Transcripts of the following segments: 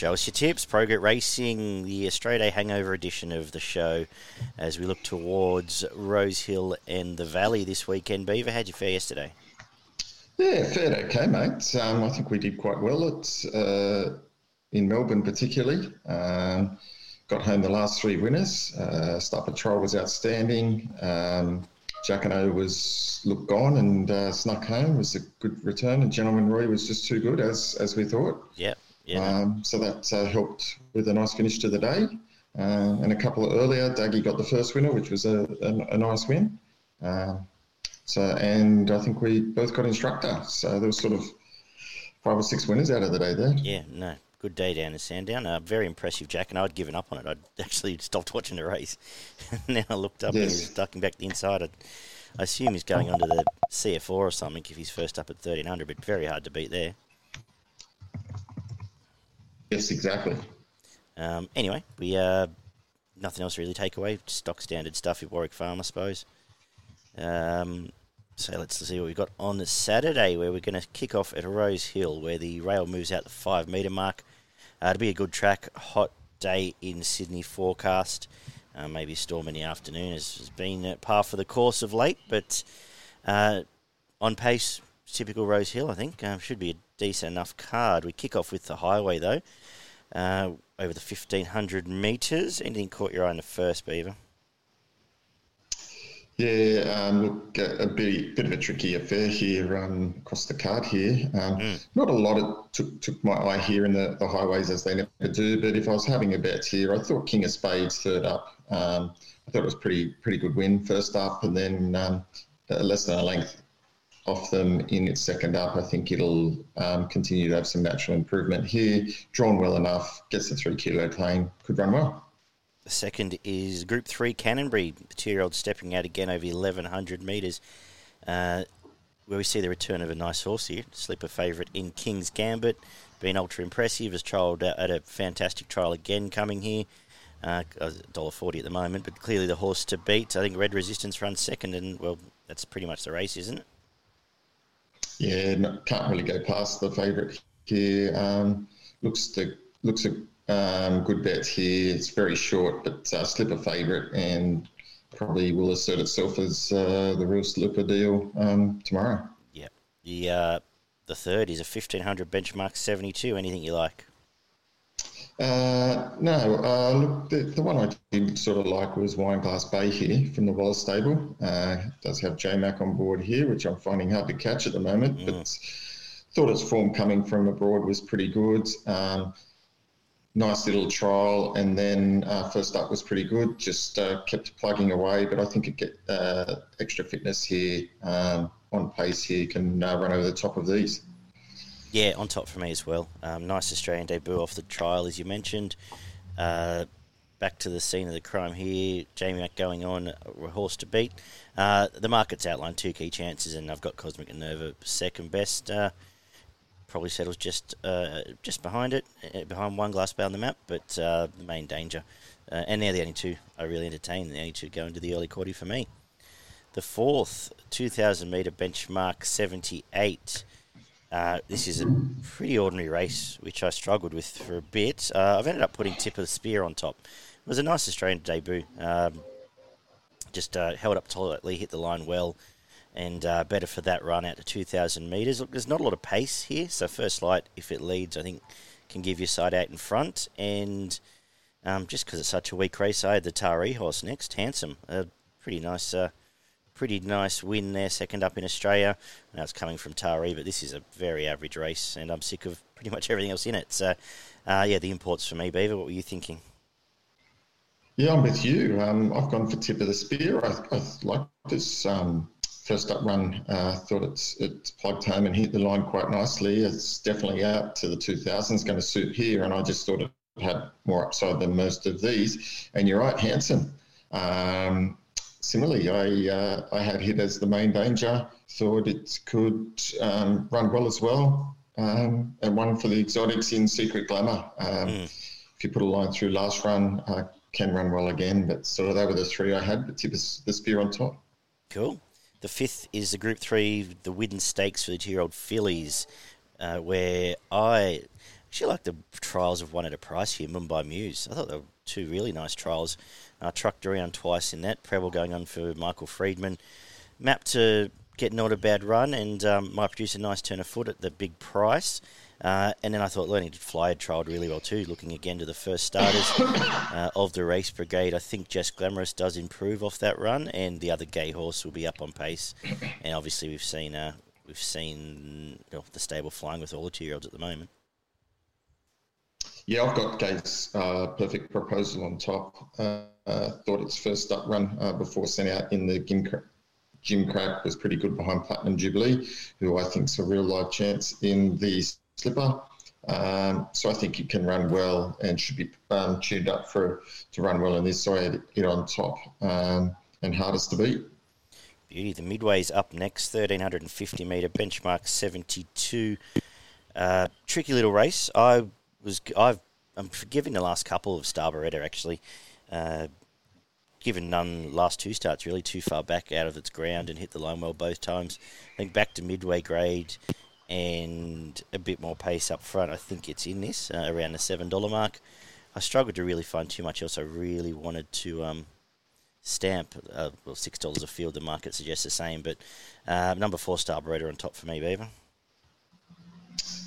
Show us your tips. Progress Racing, the Australia Hangover edition of the show, as we look towards Rose Hill and the Valley this weekend. Beaver, how'd you fare yesterday? Yeah, fared okay, mate. Um, I think we did quite well at uh, in Melbourne, particularly. Um, got home the last three winners. Uh, Star Patrol was outstanding. Um, Jacquinot was looked gone and uh, snuck home. It was a good return, and Gentleman Roy was just too good as as we thought. Yeah, yeah. Um, so that uh, helped with a nice finish to the day. Uh, and a couple earlier, Dougie got the first winner, which was a, a, a nice win. Um, so, and I think we both got instructor. So there was sort of five or six winners out of the day there. Yeah, no, good day down in Sandown. Uh, very impressive, Jack. And I'd given up on it. I'd actually stopped watching the race. now I looked up yes. and he's ducking back the inside. I, I assume he's going onto the CF Orr or something if he's first up at 1300, but very hard to beat there. Yes, exactly. Um, anyway, we uh, nothing else really take away. Stock standard stuff at Warwick Farm, I suppose. Um, so let's see what we've got on Saturday, where we're going to kick off at Rose Hill, where the rail moves out the five metre mark. Uh, to be a good track, hot day in Sydney forecast. Uh, maybe storm in the afternoon has, has been par for the course of late, but uh, on pace, typical Rose Hill, I think. Uh, should be a decent enough card. We kick off with the highway, though, uh, over the 1500 metres. Anything caught your eye in the first, Beaver? Yeah, um, look, a, bit, bit of a tricky affair here um, across the card here. Um, mm. Not a lot of, took, took my eye here in the, the highways as they never do, but if I was having a bet here, I thought King of Spades third up. Um, I thought it was pretty pretty good win first up, and then um, less than a length off them in its second up. I think it'll um, continue to have some natural improvement here. Drawn well enough, gets the three kilo claim, could run well. The second is Group 3 Canonbury, the two year old stepping out again over 1100 metres, uh, where we see the return of a nice horse here. Sleeper favourite in King's Gambit, been ultra impressive, has trialled at a fantastic trial again coming here. Uh, $1.40 at the moment, but clearly the horse to beat. I think Red Resistance runs second, and well, that's pretty much the race, isn't it? Yeah, no, can't really go past the favourite here. Um, looks looks a um, good bet here. It's very short, but uh, slipper favourite and probably will assert itself as uh, the real slipper deal um, tomorrow. Yeah. The uh, the third is a fifteen hundred benchmark seventy two. Anything you like? Uh, no, uh, look, the, the, one I did sort of like was Wineglass Bay here from the Wallace stable. Uh, does have J Mac on board here, which I'm finding hard to catch at the moment, mm. but thought its form coming from abroad was pretty good. Um, nice little trial, and then uh, first up was pretty good. Just uh, kept plugging away, but I think it get uh, extra fitness here um, on pace here can uh, run over the top of these. Yeah, on top for me as well. Um, nice Australian debut off the trial, as you mentioned. Uh, back to the scene of the crime here. Jamie Mack going on, a horse to beat. Uh, the market's outlined two key chances, and I've got Cosmic Minerva second best probably settles just uh, just behind it, uh, behind Wineglass Bay on the map, but uh, the main danger. Uh, and they're the only two I really entertain, the only two go into the early quarter for me. The fourth, 2,000 metre benchmark 78. Uh, this is a pretty ordinary race, which I struggled with for a bit. Uh, I've ended up putting Tip of the Spear on top. It was a nice Australian debut. Um, just held up tolerantly, hit the line well and uh, better for that run out to 2,000 metres. Look, there's not a lot of pace here, so first light, if it leads, I think can give you side out in front. And um, just because it's such a weak race, I had the Taree horse next, handsome, a pretty nice, uh, pretty nice win there, second up in Australia. Now it's coming from Taree, but this is a very average race, and I'm sick of pretty much everything else in it. So, uh, yeah, the imports for me, Beaver. What were you thinking? Yeah, I'm with you. Um, I've gone for tip of the spear. I, I like this um, first up run, uh, thought it's it's plugged home and hit the line quite nicely. It's definitely out to the 2000s, going to suit here, and I just thought it had more upside than most of these. And you're right, Hanson. Um, similarly, I uh, I had hit as the main danger. Thought it could um, run well as well, um, and one for the exotics in Secret Glamour. Mm. If you put a line through last run, uh, can run well again. But sort of they were the three I had. But tip the spear on top. Cool. The fifth is the Group Three, the Widden Stakes for the two-year-old fillies, uh, where I Actually, like the trials of one at a price here, Mumbai Muse. I thought they were two really nice trials. Uh, trucked around twice in that. Preble going on for Michael Freedman. Map to get not a bad run and um, might produce a nice turn of foot at the big price. Uh, and then I thought Learning to Fly had trialled really well too, looking again to the first starters uh, of the race brigade. I think Jess Glamorous does improve off that run, and the other gay horse will be up on pace. And obviously, we've seen uh, we've seen the stable flying with all the two year olds at the moment. Yeah, I've got Gates' uh, perfect proposal on top. Uh, thought its first up run uh, before sent out in the Gimcrack was pretty good behind Platinum Jubilee, who I think is a real live chance in the slipper. Um, so I think it can run well and should be um, tuned up for to run well in this. So I had it on top um, and hardest to beat. Beauty. The midway's up next, 1350 metre benchmark 72. Uh, tricky little race. I was I've I'm forgiving the last couple of Star Beretta actually. Uh, given none last two starts really too far back out of its ground and hit the line well both times. I think back to midway grade and a bit more pace up front. I think it's in this uh, around the seven dollar mark. I struggled to really find too much else. I really wanted to um, stamp uh, well six dollars a field. The market suggests the same, but uh, number four Star Beretta on top for me, Beaver.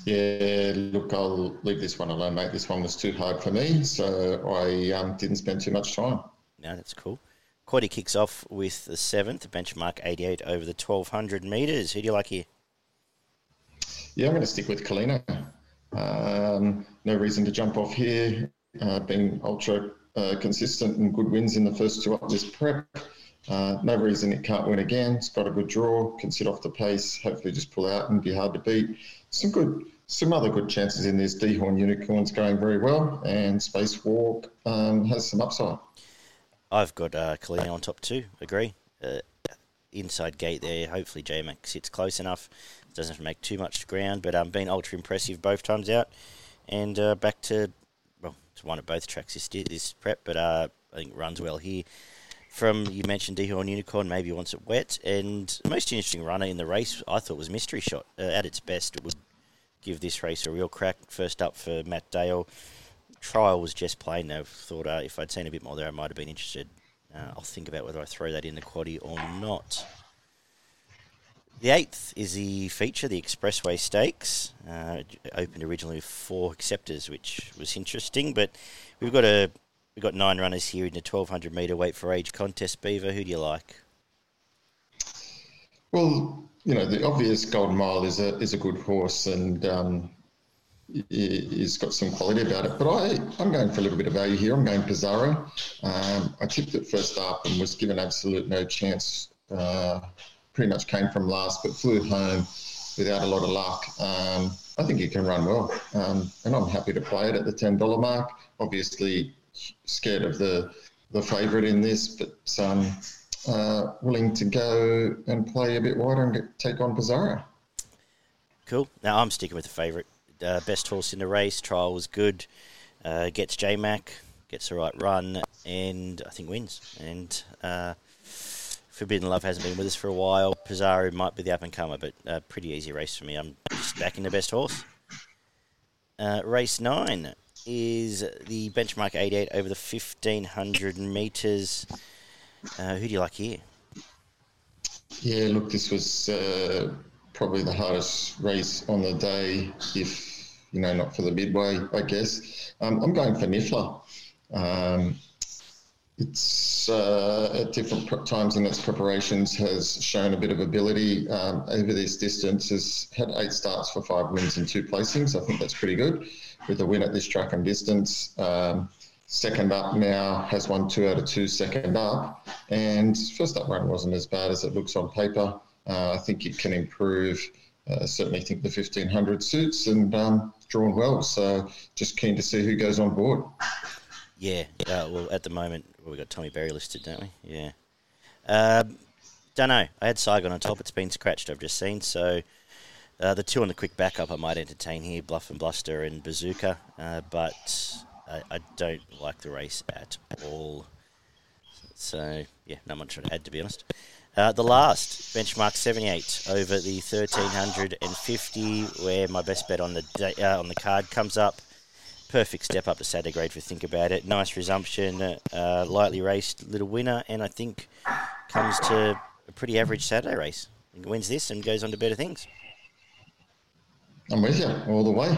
Yeah, look, I'll leave this one alone, mate. This one was too hard for me, so I um, didn't spend too much time. No, that's cool. Quaddy kicks off with the seventh, benchmark 88 over the 1200 metres. Who do you like here? Yeah, I'm going to stick with Kalina. Um, no reason to jump off here. Uh, being ultra uh, consistent and good wins in the first two up this prep. Uh, no reason it can't win again. It's got a good draw, can sit off the pace, hopefully just pull out and be hard to beat. Some good, some other good chances in this. Dehorn Unicorn's going very well, and Spacewalk um, has some upside. I've got uh, Kalina on top too. Agree. Uh, inside gate there. Hopefully J Mac sits close enough. Doesn't make too much ground, but um, been ultra impressive both times out. And uh, back to well, it's one of both tracks this this prep, but uh, I think runs well here. From you mentioned Dehorn Unicorn, maybe wants it wet, and the most interesting runner in the race I thought was Mystery Shot. Uh, at its best, it would give this race a real crack. First up for Matt Dale trial was just plain. I thought uh, if I'd seen a bit more there, I might have been interested. Uh, I'll think about whether I throw that in the quaddy or not. The eighth is the feature, the Expressway Stakes. Uh, opened originally with four acceptors, which was interesting. But we've got a we've got nine runners here in the twelve hundred metre weight for age contest. Beaver, who do you like? Well, you know the obvious Golden Mile is a is a good horse, and um, he's got some quality about it. But I, I'm going for a little bit of value here. I'm going Pizarro. Um, I tipped it first up and was given absolute no chance. Uh, pretty much came from last, but flew home without a lot of luck. Um, I think he can run well, um, and I'm happy to play it at the ten dollar mark. Obviously, scared of the the favourite in this, but um, uh, willing to go and play a bit wider and get, take on Pizarro. Cool. Now I'm sticking with the favourite uh, best horse in the race. Trial was good. Uh, gets J Mac, gets the right run, and I think wins. And uh, Forbidden Love hasn't been with us for a while. Pizarro might be the up and comer, but a pretty easy race for me. I'm just backing the best horse. Uh, race nine is the benchmark 88 over the 1500 metres. Uh, who do you like here? Yeah, look, this was uh, probably the hardest race on the day, if you know, not for the midway, I guess. Um, I'm going for Niffler. Um, it's uh, at different times in its preparations has shown a bit of ability um, over this distance. Has had eight starts for five wins and two placings. I think that's pretty good with a win at this track and distance. Um, second up now has won two out of two second up, and first up run wasn't as bad as it looks on paper. Uh, I think it can improve. Uh, certainly think the 1500 suits and um, drawn well. So just keen to see who goes on board. Yeah, uh, well, at the moment, well, we've got Tommy Berry listed, don't we? Yeah. Um, don't know. I had Saigon on top. It's been scratched, I've just seen. So uh, the two on the quick backup I might entertain here Bluff and Bluster and Bazooka. Uh, but I, I, don't like the race at all. So, yeah, not much to add, to be honest. Uh, the last benchmark 78 over the 1350, where my best bet on the day, uh, on the card comes up. Perfect step up to Saturday grade for think about it. Nice resumption, uh, lightly raced little winner, and I think comes to a pretty average Saturday race. Wins this and goes on to better things. I'm with you all the way.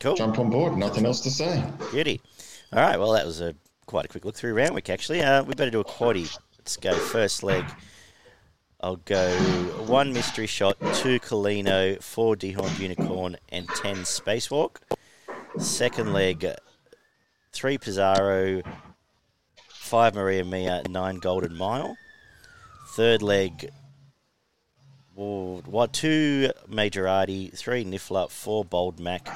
Cool. Jump on board. Nothing else to say. Beauty. All right. Well, that was a quite a quick look through Randwick. Actually, uh, we better do a quaddy. Let's go first leg. I'll go one mystery shot, two Kalina, four dehorned unicorn, and ten spacewalk. Second leg, three Pizarro, five Maria Mia, nine Golden Mile. Third leg, what two Majorati, three Niffler, four Bold Mac,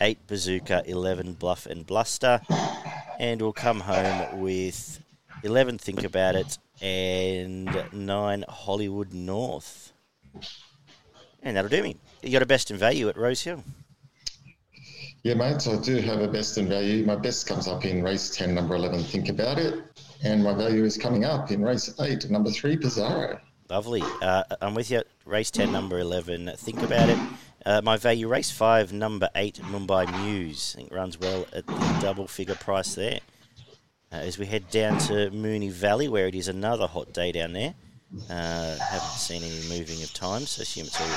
eight Bazooka, eleven Bluff and Bluster, and we'll come home with eleven Think About It and nine Hollywood North. And that'll do me. You got a best in value at Rose Hill. Yeah, mate. So I do have a best in value. My best comes up in race 10, number 11, Think About It. And my value is coming up in race 8, number 3, Pizarro. Lovely. Uh, I'm with you. Race 10, number 11, Think About It. Uh, my value, race 5, number 8, Mumbai Muse. I think runs well at the double figure price there. Uh, as we head down to Moonee Valley, where it is another hot day down there. Uh, haven't seen any moving of time, so assume it's all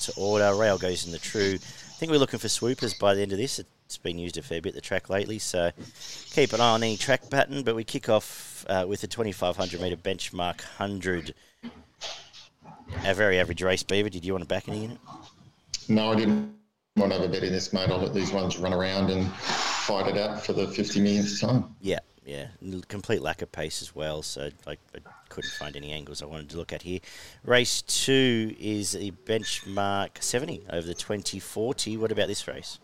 to order. Rail goes in the true. I think we're looking for swoopers by the end of this. It's been used a fair bit, the track lately, so keep an eye on any track pattern. But we kick off uh, with a 2,500 metre benchmark 100. A very average race, Beaver. Did you want to back any in it? No, I didn't want to have a bet in this, mate. I'll let these ones run around and fight it out for the 50 millionth time. Yeah, yeah, complete lack of pace as well. So I, I, couldn't find any angles I wanted to look at here. Race two is a benchmark 70 over the 2040. What about this race?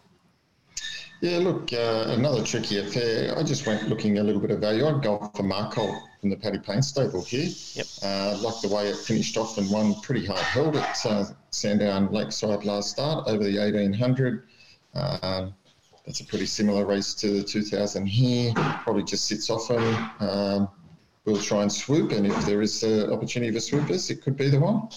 Yeah, look, uh, another tricky affair. I just went looking a little bit of value. I'd go for Mark from the Paddy Payne stable here. Yep. Uh, like the way it finished off and won pretty hard held at uh, Sandown Lakeside last start over the 1800. That's a pretty similar race to the 2000 here. Probably just sits often. Um, we'll try and swoop, and if there is an opportunity for swoopers, it could be the one.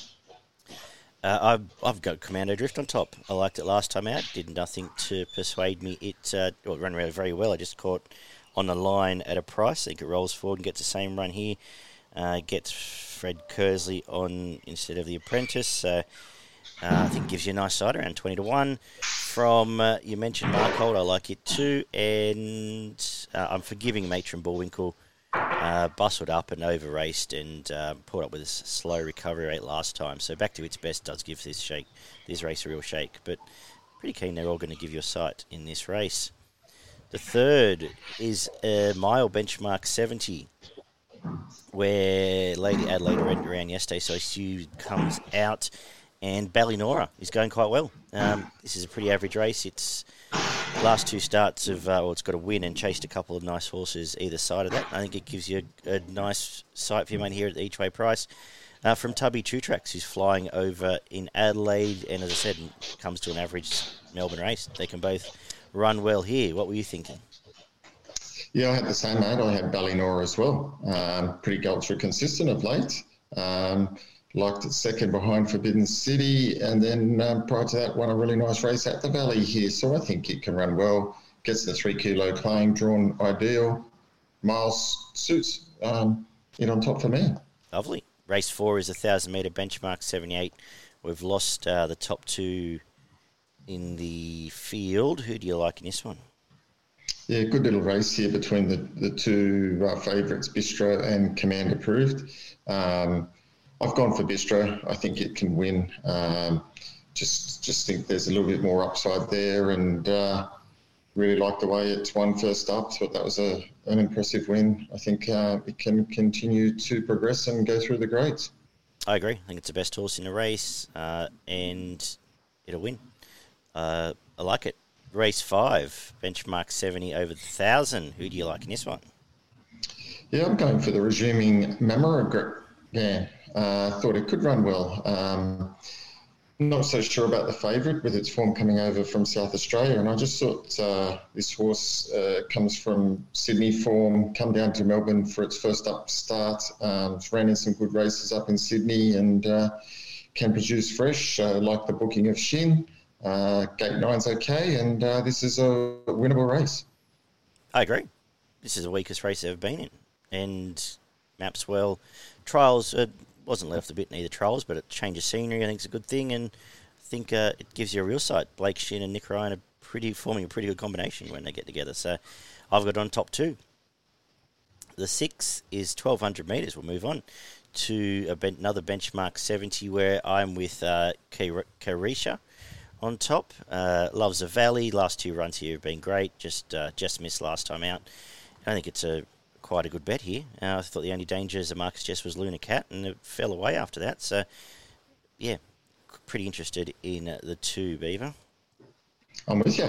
Uh, I've, I've got Commando Drift on top. I liked it last time out. Did nothing to persuade me. It uh, well, ran around very well. I just caught on the line at a price. I think it rolls forward and gets the same run here. Uh, gets Fred Kersley on instead of the apprentice. So uh, I think gives you a nice side around 20 to 1. From, uh, you mentioned Mark Holt, I like it too. And uh, I'm forgiving Matron Bullwinkle. Uh, bustled up and over raced and uh, pulled up with a slow recovery rate last time. So back to its best does give this shake, this race a real shake. But pretty keen they're all going to give you a sight in this race. The third is a mile benchmark 70, where Lady Adelaide went around yesterday, so she comes out and Ballynora is going quite well. Um, this is a pretty average race. It's last two starts of uh, well, it's got a win and chased a couple of nice horses either side of that. I think it gives you a, a nice sight for your money here at the each way price. Uh, from Tubby Two Tracks, who's flying over in Adelaide, and as I said, comes to an average Melbourne race. They can both run well here. What were you thinking? Yeah, I had the same, mate. I had Ballynora as well. Um, pretty ultra consistent of late. Um, liked it second behind Forbidden City, and then um, prior to that, won a really nice race at the Valley here. So I think it can run well. Gets the three kilo claim drawn ideal. Miles suits um, it on top for me. Lovely. Race four is a thousand metre benchmark, 78. We've lost uh, the top two in the field. Who do you like in this one? Yeah, good little race here between the, the two uh, favourites, Bistro and Command Approved. Um, I've gone for Bistro. I think it can win. Um, just just think there's a little bit more upside there, and uh, really like the way it's won first up. Thought that was a an impressive win. I think uh, it can continue to progress and go through the grades. I agree. I think it's the best horse in the race, uh, and it'll win. Uh, I like it. Race five, benchmark seventy over the thousand. Who do you like in this one? Yeah, I'm going for the resuming Mamara. Yeah, uh, thought it could run well. Um, not so sure about the favourite with its form coming over from South Australia. And I just thought uh, this horse uh, comes from Sydney form, come down to Melbourne for its first up start. Um, ran in some good races up in Sydney and uh, can produce fresh, uh, like the booking of Shinn. Uh, gate nine's okay, and uh, this is a winnable race. I agree. This is the weakest race I've been in. And maps well. Trials wasn't left a bit in either trials, but it changes scenery. I think it's a good thing, and I think uh, it gives you a real sight. Blake Shinn and Nick Ryan are pretty forming a pretty good combination when they get together. So I've got on top two. The six is 1200 metres. We'll move on to ben- another benchmark 70 where I'm with uh, Carisha on top. Uh, loves the valley. Last two runs here have been great. Just uh, just missed last time out. I think it's a quite a good bet here. Uh, I thought the only danger as a Marcus Jess was Luna Cat, and it fell away after that. So, yeah, pretty interested in the two Beaver. I'm with you.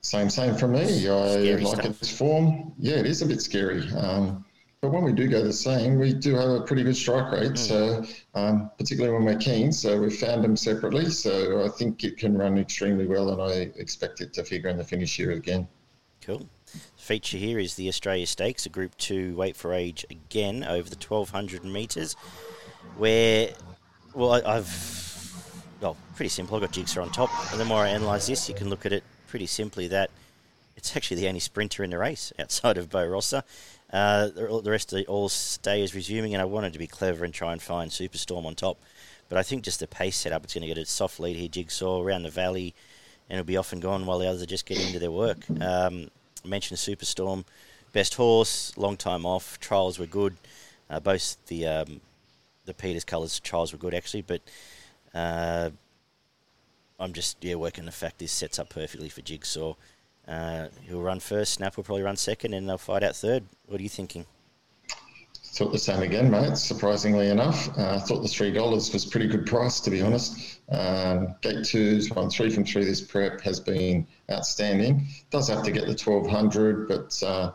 Same, same for me. I like stuff. its form. Yeah, it is a bit scary. Um, but when we do go the same, we do have a pretty good strike rate. Mm. So, um, particularly when we're keen, so we've found them separately. So I think it can run extremely well, and I expect it to figure in the finish here again. Cool feature here is the Australia Stakes, a Group 2 weight for age again over the 1200 metres, where, well, I, have well, pretty simple. I've got Jigsaw on top, and the more I analyse this, you can look at it pretty simply that it's actually the only sprinter in the race outside of Beau Rossa. Uh, the, the rest of the all stay is resuming, and I wanted to be clever and try and find Superstorm on top. But I think just the pace setup, it's going to get a soft lead here, Jigsaw around the valley, and it'll be off and gone while the others are just getting into their work. Um, I mentioned Superstorm, best horse, long time off. Trials were good. Uh, both the um, the Peters colours trials were good actually, but uh, I'm just yeah working the fact this sets up perfectly for Jigsaw. Uh, he'll run first. Snap will probably run second, and they'll fight out third. What are you thinking? Thought the same again, mate. Surprisingly enough, uh, I uh, thought the three dollars was pretty good price, to be honest. Um, gate twos, one three from three. This prep has been outstanding. Does have to get the twelve hundred, but uh,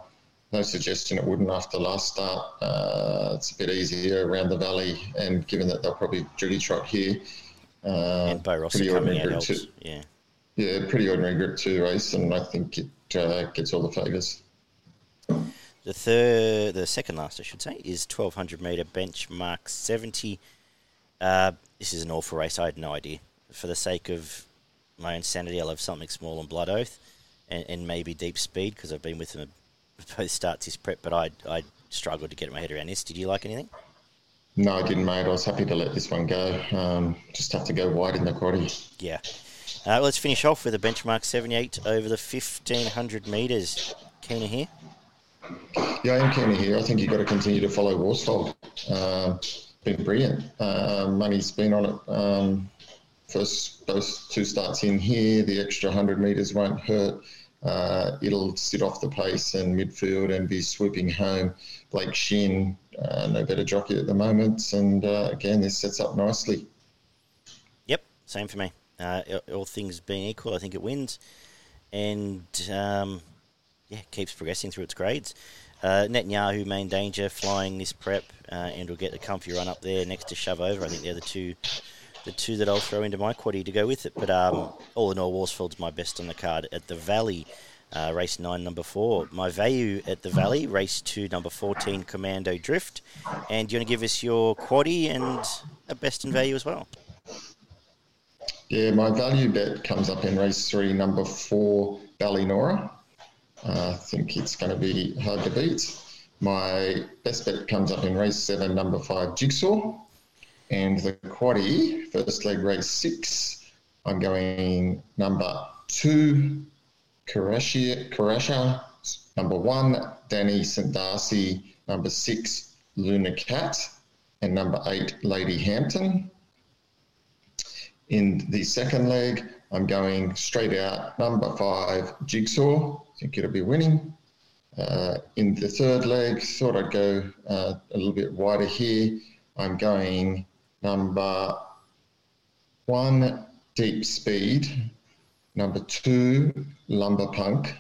no suggestion it wouldn't after last start. Uh, it's a bit easier around the valley, and given that they'll probably duty trot here, uh, and coming out helps. Two, yeah, yeah, pretty ordinary group two race, and I think it uh, gets all the favours. The third, the second last, I should say, is 1200 meter benchmark 70. Uh, this is an awful race. I had no idea. For the sake of my own sanity, I'll have something small on Blood Oath and, and maybe Deep Speed because I've been with them both starts this prep, but I I struggled to get my head around this. Did you like anything? No, I didn't, mate. I was happy to let this one go. Um, just have to go wide in the quaddy. Yeah. Uh, let's finish off with a benchmark 78 over the 1500 metres. Keener here? Yeah, I am keen here. I think you've got to continue to follow Worsfold. Uh, been brilliant. Uh, money's been on it. Um, first, those two starts in here, the extra 100 metres won't hurt. Uh, it'll sit off the pace and midfield and be swooping home. Blake Shinn, uh, no better jockey at the moment. And uh, again, this sets up nicely. Yep, same for me. Uh, all things being equal, I think it wins. And um, yeah, keeps progressing through its grades. Uh, Netanyahu, main danger, flying this prep, uh, and will get the comfy run up there next to shove over. I think they're the two, the two that I'll throw into my quaddy to go with it. But um, all in all, Worsfold's my best on the card at the Valley. Uh, race nine, number four. My value at the Valley, race two, number 14, Commando Drift. And do you want to give us your quaddy and a best in value as well? Yeah, my value bet comes up in race three, number four, Ballynora. I think it's going to be hard to beat. My best bet comes up in race seven, number five, Jigsaw. And the quaddy, first leg race six, I'm going number two, Karasha, number one, Danny St. Darcy, number six, Luna Cat, and number eight, Lady Hampton. In the second leg, I'm going straight out number five, Jigsaw. I think it'll be winning. Uh, in the third leg, thought I'd go uh, a little bit wider here. I'm going number one, Deep Speed. Number two, Lumber Punk.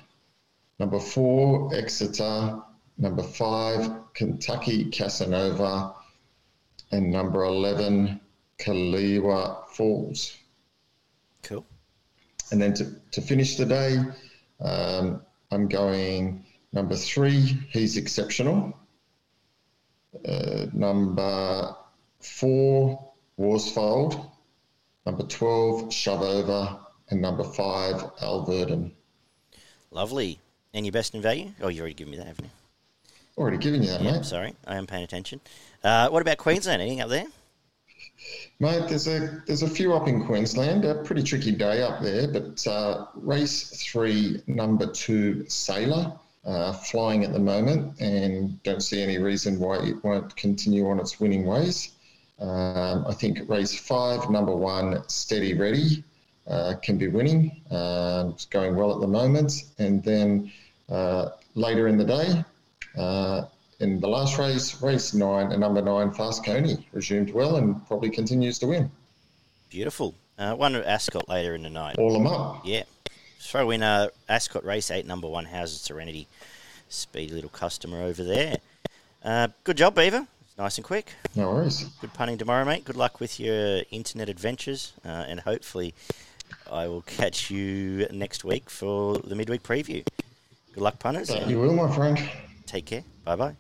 Number four, Exeter. Number five, Kentucky Casanova. And number 11, Kaliwa Falls. Cool. And then to, to finish the day, um, I'm going number three, he's exceptional. Uh, number four, Worsfold. Number 12, Shove Over. And number five, Alverden. Lovely. And your best in value? Oh, you already given me that, haven't you? Already given you that, Yeah, mate. sorry. I am paying attention. Uh, what about Queensland? Anything up there? Mate, there's a there's a few up in Queensland. A pretty tricky day up there, but uh, race three, number two, Sailor, uh, flying at the moment, and don't see any reason why it won't continue on its winning ways. Um, I think race five, number one, Steady Ready, uh, can be winning. Um, it's going well at the moment, and then uh, later in the day. Uh, in the last race, race nine, and number nine, Fast Coney, resumed well and probably continues to win. Beautiful. Uh, one at Ascot later in the night. All them up. Yeah. Throw in uh, Ascot Race 8, number one, Houses Serenity. Speedy little customer over there. Uh, good job, Beaver. Nice and quick. No worries. Good punning tomorrow, mate. Good luck with your internet adventures. Uh, and hopefully, I will catch you next week for the midweek preview. Good luck, punters. You will, my friend. take care. Bye bye.